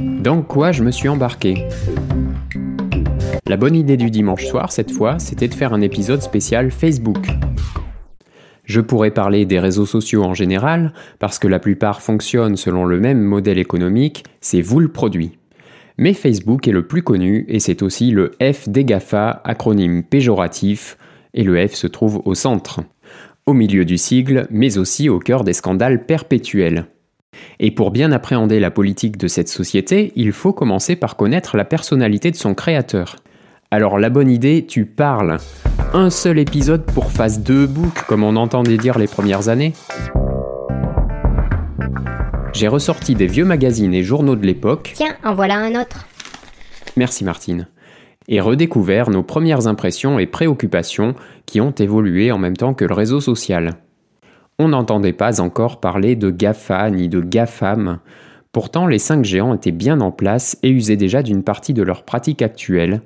Dans quoi je me suis embarqué? La bonne idée du dimanche soir, cette fois, c'était de faire un épisode spécial Facebook. Je pourrais parler des réseaux sociaux en général, parce que la plupart fonctionnent selon le même modèle économique, c'est vous le produit. Mais Facebook est le plus connu et c'est aussi le F des GAFA, acronyme péjoratif, et le F se trouve au centre, au milieu du sigle, mais aussi au cœur des scandales perpétuels. Et pour bien appréhender la politique de cette société, il faut commencer par connaître la personnalité de son créateur. Alors la bonne idée, tu parles. Un seul épisode pour phase 2 book, comme on entendait dire les premières années J'ai ressorti des vieux magazines et journaux de l'époque. Tiens, en voilà un autre. Merci Martine. Et redécouvert nos premières impressions et préoccupations qui ont évolué en même temps que le réseau social on n'entendait pas encore parler de GAFA ni de GAFAM. Pourtant, les cinq géants étaient bien en place et usaient déjà d'une partie de leurs pratiques actuelles,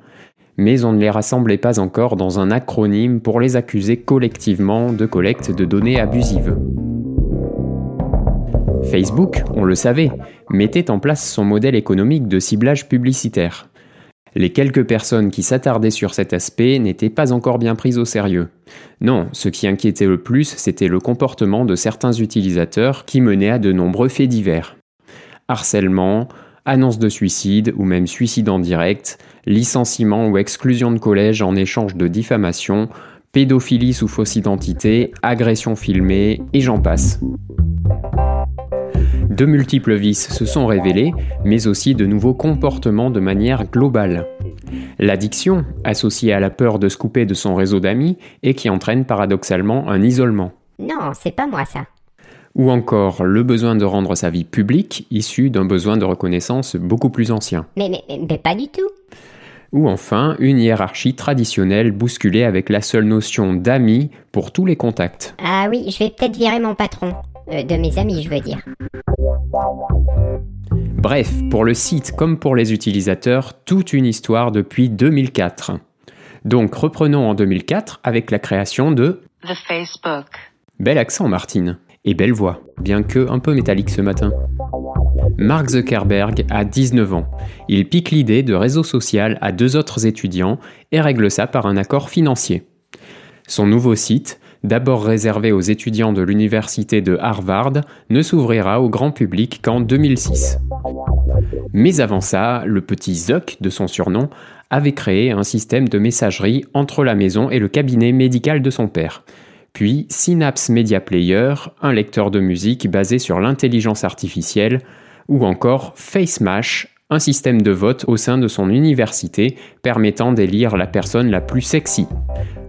mais on ne les rassemblait pas encore dans un acronyme pour les accuser collectivement de collecte de données abusives. Facebook, on le savait, mettait en place son modèle économique de ciblage publicitaire. Les quelques personnes qui s'attardaient sur cet aspect n'étaient pas encore bien prises au sérieux. Non, ce qui inquiétait le plus, c'était le comportement de certains utilisateurs qui menait à de nombreux faits divers. Harcèlement, annonce de suicide ou même suicide en direct, licenciement ou exclusion de collège en échange de diffamation, pédophilie sous fausse identité, agression filmée, et j'en passe. De multiples vices se sont révélés, mais aussi de nouveaux comportements de manière globale. L'addiction, associée à la peur de se couper de son réseau d'amis et qui entraîne paradoxalement un isolement. Non, c'est pas moi ça. Ou encore le besoin de rendre sa vie publique, issu d'un besoin de reconnaissance beaucoup plus ancien. Mais, mais, mais pas du tout. Ou enfin une hiérarchie traditionnelle bousculée avec la seule notion d'amis pour tous les contacts. Ah oui, je vais peut-être virer mon patron. Euh, de mes amis, je veux dire. Bref, pour le site comme pour les utilisateurs, toute une histoire depuis 2004. Donc reprenons en 2004 avec la création de The Facebook. Bel accent Martine, et belle voix, bien que un peu métallique ce matin. Mark Zuckerberg a 19 ans. Il pique l'idée de réseau social à deux autres étudiants et règle ça par un accord financier. Son nouveau site, d'abord réservé aux étudiants de l'université de Harvard, ne s'ouvrira au grand public qu'en 2006. Mais avant ça, le petit Zuck de son surnom avait créé un système de messagerie entre la maison et le cabinet médical de son père. Puis Synapse Media Player, un lecteur de musique basé sur l'intelligence artificielle, ou encore FaceMash, un système de vote au sein de son université permettant d'élire la personne la plus sexy.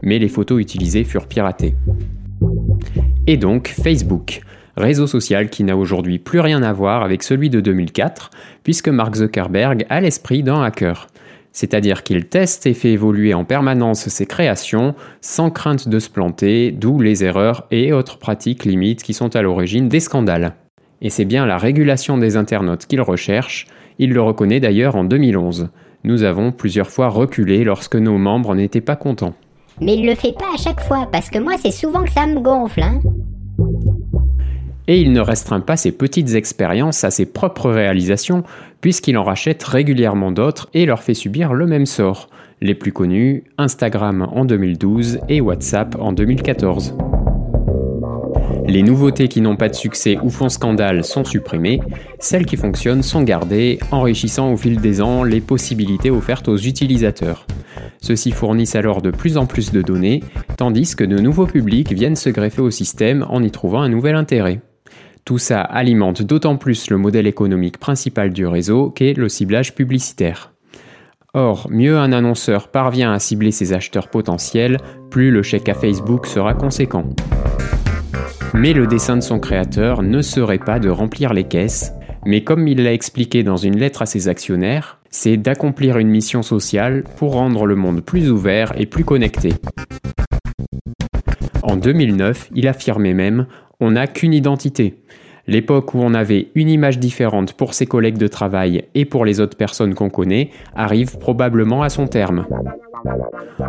Mais les photos utilisées furent piratées. Et donc Facebook, réseau social qui n'a aujourd'hui plus rien à voir avec celui de 2004, puisque Mark Zuckerberg a l'esprit d'un hacker. C'est-à-dire qu'il teste et fait évoluer en permanence ses créations sans crainte de se planter, d'où les erreurs et autres pratiques limites qui sont à l'origine des scandales. Et c'est bien la régulation des internautes qu'il recherche, il le reconnaît d'ailleurs en 2011. Nous avons plusieurs fois reculé lorsque nos membres n'étaient pas contents. Mais il le fait pas à chaque fois, parce que moi c'est souvent que ça me gonfle, hein. Et il ne restreint pas ses petites expériences à ses propres réalisations, puisqu'il en rachète régulièrement d'autres et leur fait subir le même sort. Les plus connus, Instagram en 2012 et WhatsApp en 2014. Les nouveautés qui n'ont pas de succès ou font scandale sont supprimées, celles qui fonctionnent sont gardées, enrichissant au fil des ans les possibilités offertes aux utilisateurs. Ceux-ci fournissent alors de plus en plus de données, tandis que de nouveaux publics viennent se greffer au système en y trouvant un nouvel intérêt. Tout ça alimente d'autant plus le modèle économique principal du réseau qu'est le ciblage publicitaire. Or, mieux un annonceur parvient à cibler ses acheteurs potentiels, plus le chèque à Facebook sera conséquent. Mais le dessin de son créateur ne serait pas de remplir les caisses, mais comme il l'a expliqué dans une lettre à ses actionnaires, c'est d'accomplir une mission sociale pour rendre le monde plus ouvert et plus connecté. En 2009, il affirmait même On n'a qu'une identité. L'époque où on avait une image différente pour ses collègues de travail et pour les autres personnes qu'on connaît arrive probablement à son terme.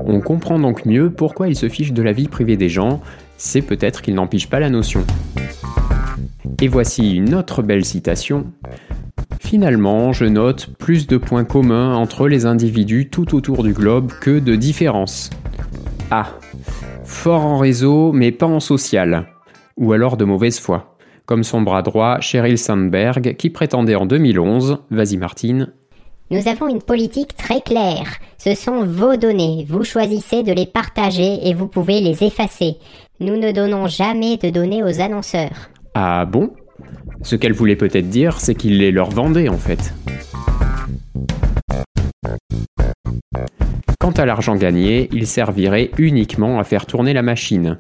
On comprend donc mieux pourquoi il se fiche de la vie privée des gens, c'est peut-être qu'il n'empêche pas la notion. Et voici une autre belle citation. Finalement, je note plus de points communs entre les individus tout autour du globe que de différences. Ah, fort en réseau mais pas en social, ou alors de mauvaise foi, comme son bras droit Sheryl Sandberg qui prétendait en 2011, vas-y Martine, nous avons une politique très claire. Ce sont vos données. Vous choisissez de les partager et vous pouvez les effacer. Nous ne donnons jamais de données aux annonceurs. Ah bon? Ce qu'elle voulait peut-être dire, c'est qu'il les leur vendait en fait. Quant à l'argent gagné, il servirait uniquement à faire tourner la machine.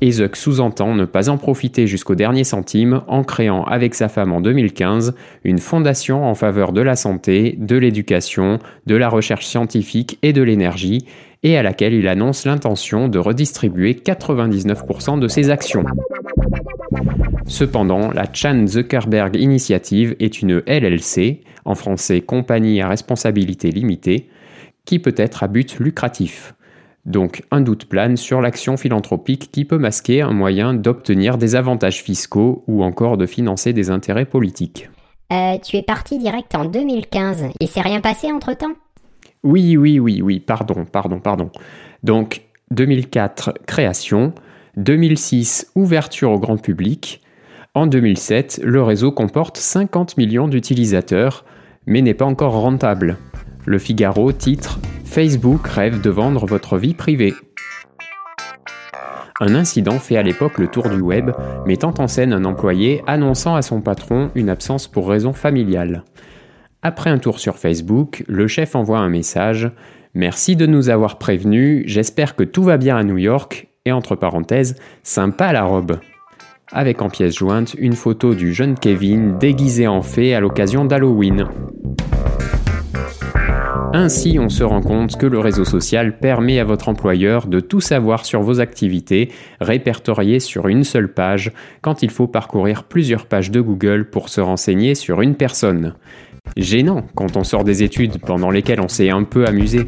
Ezek sous-entend ne pas en profiter jusqu'au dernier centime en créant avec sa femme en 2015 une fondation en faveur de la santé, de l'éducation, de la recherche scientifique et de l'énergie, et à laquelle il annonce l'intention de redistribuer 99% de ses actions. Cependant, la Chan Zuckerberg Initiative est une LLC, en français Compagnie à responsabilité limitée, qui peut être à but lucratif. Donc un doute plane sur l'action philanthropique qui peut masquer un moyen d'obtenir des avantages fiscaux ou encore de financer des intérêts politiques. Euh, tu es parti direct en 2015. Il s'est rien passé entre-temps? Oui, oui, oui, oui, pardon, pardon, pardon. Donc 2004, création. 2006, ouverture au grand public. En 2007, le réseau comporte 50 millions d'utilisateurs, mais n'est pas encore rentable. Le Figaro titre Facebook rêve de vendre votre vie privée. Un incident fait à l'époque le tour du web, mettant en scène un employé annonçant à son patron une absence pour raison familiale. Après un tour sur Facebook, le chef envoie un message Merci de nous avoir prévenus, j'espère que tout va bien à New York, et entre parenthèses, sympa la robe. Avec en pièce jointe une photo du jeune Kevin déguisé en fée à l'occasion d'Halloween. Ainsi, on se rend compte que le réseau social permet à votre employeur de tout savoir sur vos activités, répertoriées sur une seule page, quand il faut parcourir plusieurs pages de Google pour se renseigner sur une personne. Gênant quand on sort des études pendant lesquelles on s'est un peu amusé.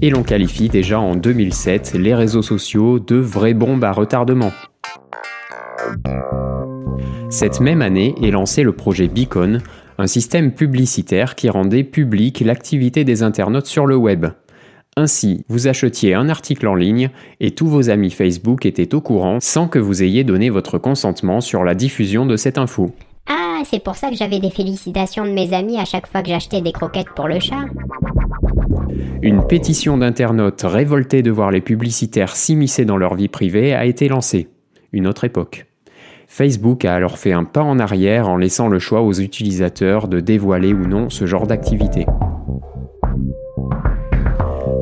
Et l'on qualifie déjà en 2007 les réseaux sociaux de vraies bombes à retardement. Cette même année est lancé le projet Beacon, un système publicitaire qui rendait publique l'activité des internautes sur le web. Ainsi, vous achetiez un article en ligne et tous vos amis Facebook étaient au courant sans que vous ayez donné votre consentement sur la diffusion de cette info. C'est pour ça que j'avais des félicitations de mes amis à chaque fois que j'achetais des croquettes pour le chat. Une pétition d'internautes révoltés de voir les publicitaires s'immiscer dans leur vie privée a été lancée. Une autre époque. Facebook a alors fait un pas en arrière en laissant le choix aux utilisateurs de dévoiler ou non ce genre d'activité.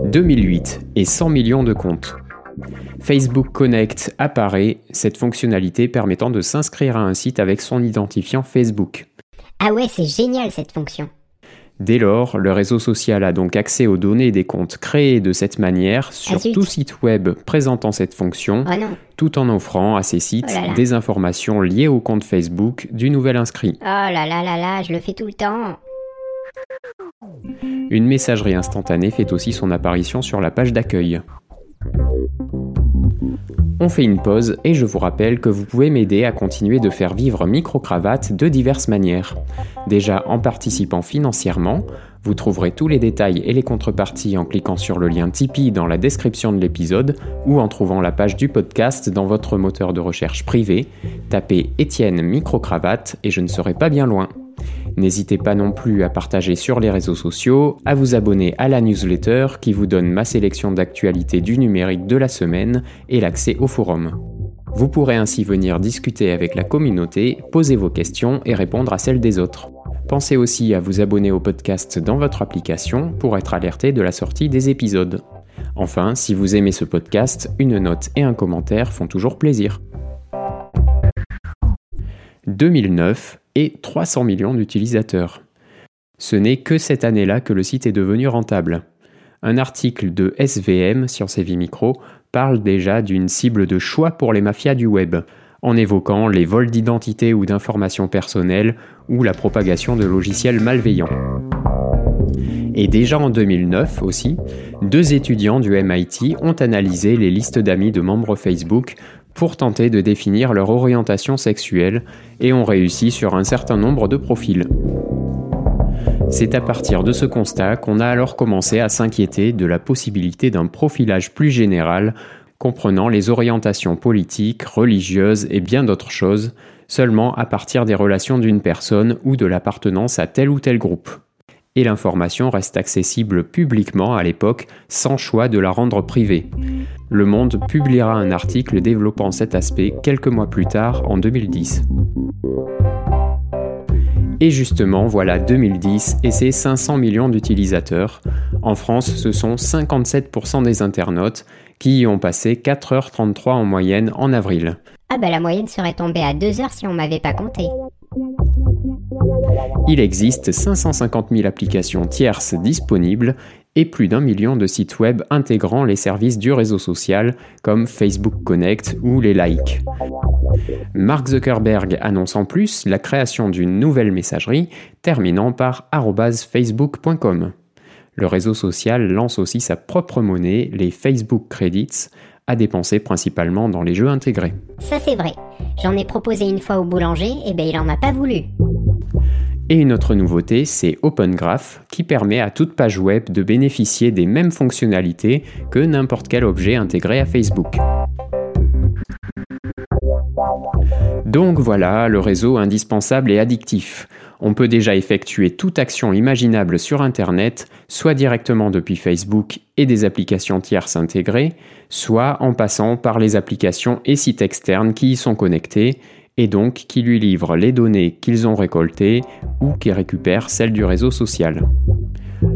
2008 et 100 millions de comptes. Facebook Connect apparaît, cette fonctionnalité permettant de s'inscrire à un site avec son identifiant Facebook. Ah ouais, c'est génial cette fonction. Dès lors, le réseau social a donc accès aux données des comptes créés de cette manière sur Ah, tout site web présentant cette fonction, Oh tout en offrant à ces sites Oh là là. des informations liées au compte Facebook du nouvel inscrit. Oh là là là là, je le fais tout le temps. Une messagerie instantanée fait aussi son apparition sur la page d'accueil. On fait une pause et je vous rappelle que vous pouvez m'aider à continuer de faire vivre Microcravate de diverses manières. Déjà en participant financièrement, vous trouverez tous les détails et les contreparties en cliquant sur le lien Tipeee dans la description de l'épisode ou en trouvant la page du podcast dans votre moteur de recherche privé. Tapez Étienne Microcravate et je ne serai pas bien loin. N'hésitez pas non plus à partager sur les réseaux sociaux, à vous abonner à la newsletter qui vous donne ma sélection d'actualités du numérique de la semaine et l'accès au forum. Vous pourrez ainsi venir discuter avec la communauté, poser vos questions et répondre à celles des autres. Pensez aussi à vous abonner au podcast dans votre application pour être alerté de la sortie des épisodes. Enfin, si vous aimez ce podcast, une note et un commentaire font toujours plaisir. 2009 et 300 millions d'utilisateurs. Ce n'est que cette année-là que le site est devenu rentable. Un article de SVM, Sciences et Micro, parle déjà d'une cible de choix pour les mafias du web, en évoquant les vols d'identité ou d'informations personnelles ou la propagation de logiciels malveillants. Et déjà en 2009 aussi, deux étudiants du MIT ont analysé les listes d'amis de membres Facebook pour tenter de définir leur orientation sexuelle et ont réussi sur un certain nombre de profils. C'est à partir de ce constat qu'on a alors commencé à s'inquiéter de la possibilité d'un profilage plus général comprenant les orientations politiques, religieuses et bien d'autres choses, seulement à partir des relations d'une personne ou de l'appartenance à tel ou tel groupe. Et l'information reste accessible publiquement à l'époque sans choix de la rendre privée. Le Monde publiera un article développant cet aspect quelques mois plus tard, en 2010. Et justement, voilà 2010 et ses 500 millions d'utilisateurs. En France, ce sont 57% des internautes qui y ont passé 4h33 en moyenne en avril. Ah bah la moyenne serait tombée à 2 heures si on m'avait pas compté. Il existe 550 000 applications tierces disponibles et plus d'un million de sites web intégrant les services du réseau social comme Facebook Connect ou les likes. Mark Zuckerberg annonce en plus la création d'une nouvelle messagerie terminant par facebook.com. Le réseau social lance aussi sa propre monnaie, les Facebook Credits, à dépenser principalement dans les jeux intégrés. Ça c'est vrai. J'en ai proposé une fois au boulanger, et ben il en a pas voulu. Et une autre nouveauté, c'est Open Graph, qui permet à toute page web de bénéficier des mêmes fonctionnalités que n'importe quel objet intégré à Facebook. Donc voilà le réseau indispensable et addictif. On peut déjà effectuer toute action imaginable sur Internet, soit directement depuis Facebook et des applications tierces intégrées, soit en passant par les applications et sites externes qui y sont connectés, et donc qui lui livrent les données qu'ils ont récoltées ou qui récupèrent celles du réseau social.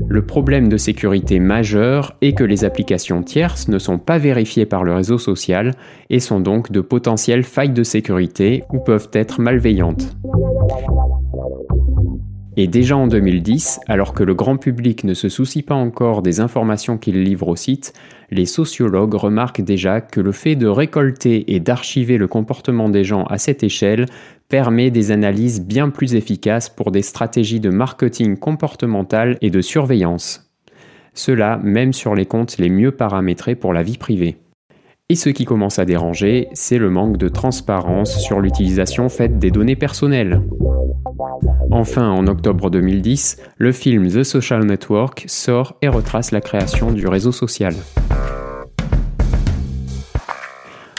Le problème de sécurité majeur est que les applications tierces ne sont pas vérifiées par le réseau social et sont donc de potentielles failles de sécurité ou peuvent être malveillantes. Et déjà en 2010, alors que le grand public ne se soucie pas encore des informations qu'il livre au site, les sociologues remarquent déjà que le fait de récolter et d'archiver le comportement des gens à cette échelle permet des analyses bien plus efficaces pour des stratégies de marketing comportemental et de surveillance. Cela même sur les comptes les mieux paramétrés pour la vie privée. Et ce qui commence à déranger, c'est le manque de transparence sur l'utilisation faite des données personnelles. Enfin, en octobre 2010, le film The Social Network sort et retrace la création du réseau social.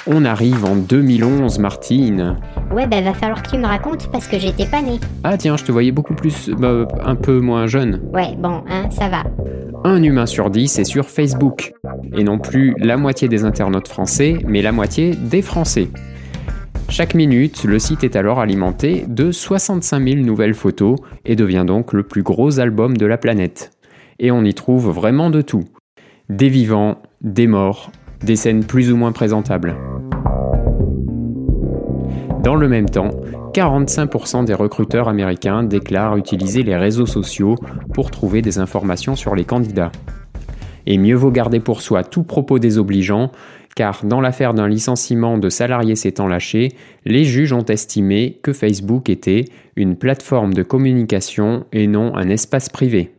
On arrive en 2011, Martine. Ouais, bah va falloir que tu me racontes parce que j'étais pas née. Ah tiens, je te voyais beaucoup plus, bah, un peu moins jeune. Ouais, bon, hein, ça va. Un humain sur dix est sur Facebook. Et non plus la moitié des internautes français, mais la moitié des Français. Chaque minute, le site est alors alimenté de 65 000 nouvelles photos et devient donc le plus gros album de la planète. Et on y trouve vraiment de tout. Des vivants, des morts, des scènes plus ou moins présentables. Dans le même temps, 45% des recruteurs américains déclarent utiliser les réseaux sociaux pour trouver des informations sur les candidats. Et mieux vaut garder pour soi tout propos désobligeant car dans l'affaire d'un licenciement de salariés s'étant lâché, les juges ont estimé que Facebook était une plateforme de communication et non un espace privé.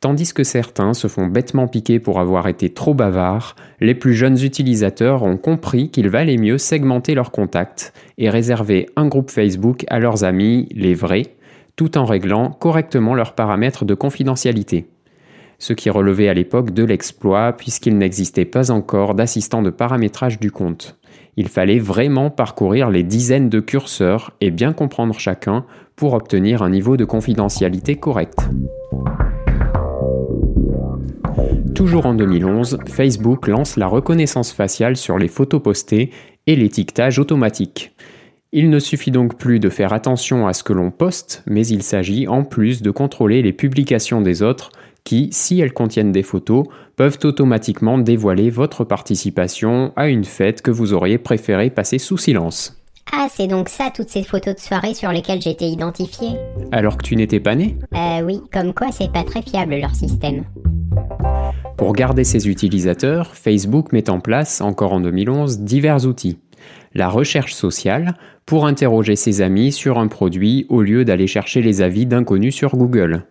Tandis que certains se font bêtement piquer pour avoir été trop bavards, les plus jeunes utilisateurs ont compris qu'il valait mieux segmenter leurs contacts et réserver un groupe Facebook à leurs amis, les vrais, tout en réglant correctement leurs paramètres de confidentialité ce qui relevait à l'époque de l'exploit puisqu'il n'existait pas encore d'assistant de paramétrage du compte. Il fallait vraiment parcourir les dizaines de curseurs et bien comprendre chacun pour obtenir un niveau de confidentialité correct. Toujours en 2011, Facebook lance la reconnaissance faciale sur les photos postées et l'étiquetage automatique. Il ne suffit donc plus de faire attention à ce que l'on poste, mais il s'agit en plus de contrôler les publications des autres qui, si elles contiennent des photos, peuvent automatiquement dévoiler votre participation à une fête que vous auriez préféré passer sous silence. Ah, c'est donc ça toutes ces photos de soirée sur lesquelles j'étais identifié Alors que tu n'étais pas né Euh oui, comme quoi c'est pas très fiable leur système. Pour garder ses utilisateurs, Facebook met en place, encore en 2011, divers outils. La recherche sociale, pour interroger ses amis sur un produit au lieu d'aller chercher les avis d'inconnus sur Google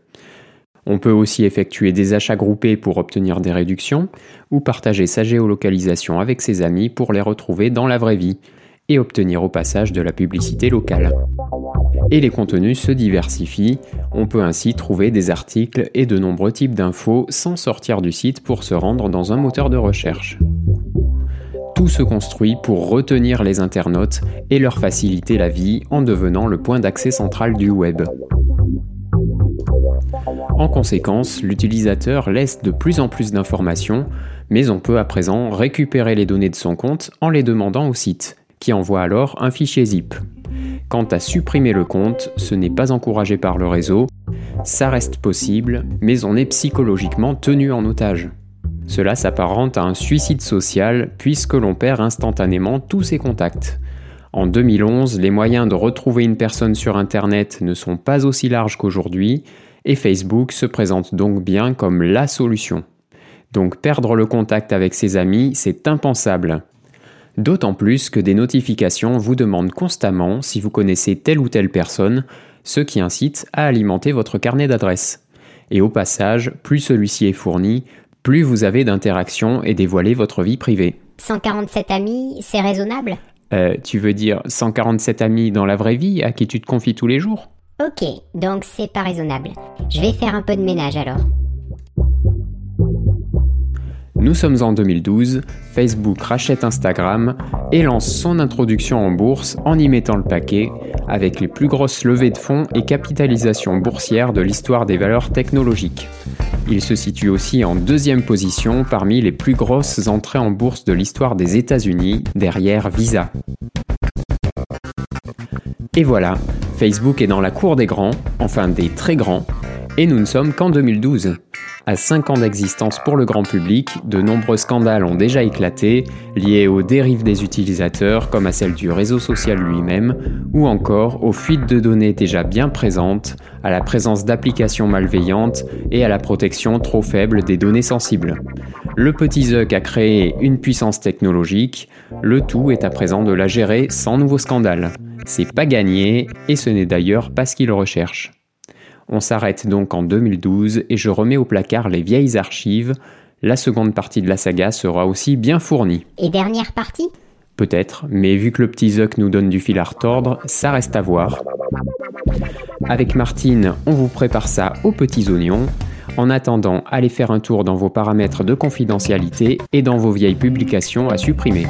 On peut aussi effectuer des achats groupés pour obtenir des réductions, ou partager sa géolocalisation avec ses amis pour les retrouver dans la vraie vie, et obtenir au passage de la publicité locale. Et les contenus se diversifient, on peut ainsi trouver des articles et de nombreux types d'infos sans sortir du site pour se rendre dans un moteur de recherche tout se construit pour retenir les internautes et leur faciliter la vie en devenant le point d'accès central du web. En conséquence, l'utilisateur laisse de plus en plus d'informations, mais on peut à présent récupérer les données de son compte en les demandant au site, qui envoie alors un fichier zip. Quant à supprimer le compte, ce n'est pas encouragé par le réseau, ça reste possible, mais on est psychologiquement tenu en otage. Cela s'apparente à un suicide social puisque l'on perd instantanément tous ses contacts. En 2011, les moyens de retrouver une personne sur Internet ne sont pas aussi larges qu'aujourd'hui et Facebook se présente donc bien comme la solution. Donc perdre le contact avec ses amis, c'est impensable. D'autant plus que des notifications vous demandent constamment si vous connaissez telle ou telle personne, ce qui incite à alimenter votre carnet d'adresses. Et au passage, plus celui-ci est fourni, plus vous avez d'interactions et dévoilez votre vie privée. 147 amis, c'est raisonnable? Euh, Tu veux dire 147 amis dans la vraie vie à qui tu te confies tous les jours? Ok, donc c'est pas raisonnable. Je vais faire un peu de ménage alors. Nous sommes en 2012, Facebook rachète Instagram et lance son introduction en bourse en y mettant le paquet avec les plus grosses levées de fonds et capitalisation boursière de l'histoire des valeurs technologiques. Il se situe aussi en deuxième position parmi les plus grosses entrées en bourse de l'histoire des États-Unis, derrière Visa. Et voilà, Facebook est dans la cour des grands, enfin des très grands, et nous ne sommes qu'en 2012. À 5 ans d'existence pour le grand public, de nombreux scandales ont déjà éclaté, liés aux dérives des utilisateurs comme à celle du réseau social lui-même, ou encore aux fuites de données déjà bien présentes, à la présence d'applications malveillantes et à la protection trop faible des données sensibles. Le petit Zuck a créé une puissance technologique, le tout est à présent de la gérer sans nouveau scandale. C'est pas gagné, et ce n'est d'ailleurs pas ce qu'il recherche. On s'arrête donc en 2012 et je remets au placard les vieilles archives. La seconde partie de la saga sera aussi bien fournie. Et dernière partie? Peut-être, mais vu que le petit Zuck nous donne du fil à retordre, ça reste à voir. Avec Martine, on vous prépare ça aux petits oignons. En attendant, allez faire un tour dans vos paramètres de confidentialité et dans vos vieilles publications à supprimer.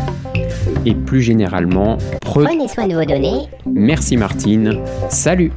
Et plus généralement, prenez soin de vos données. Merci Martine. Salut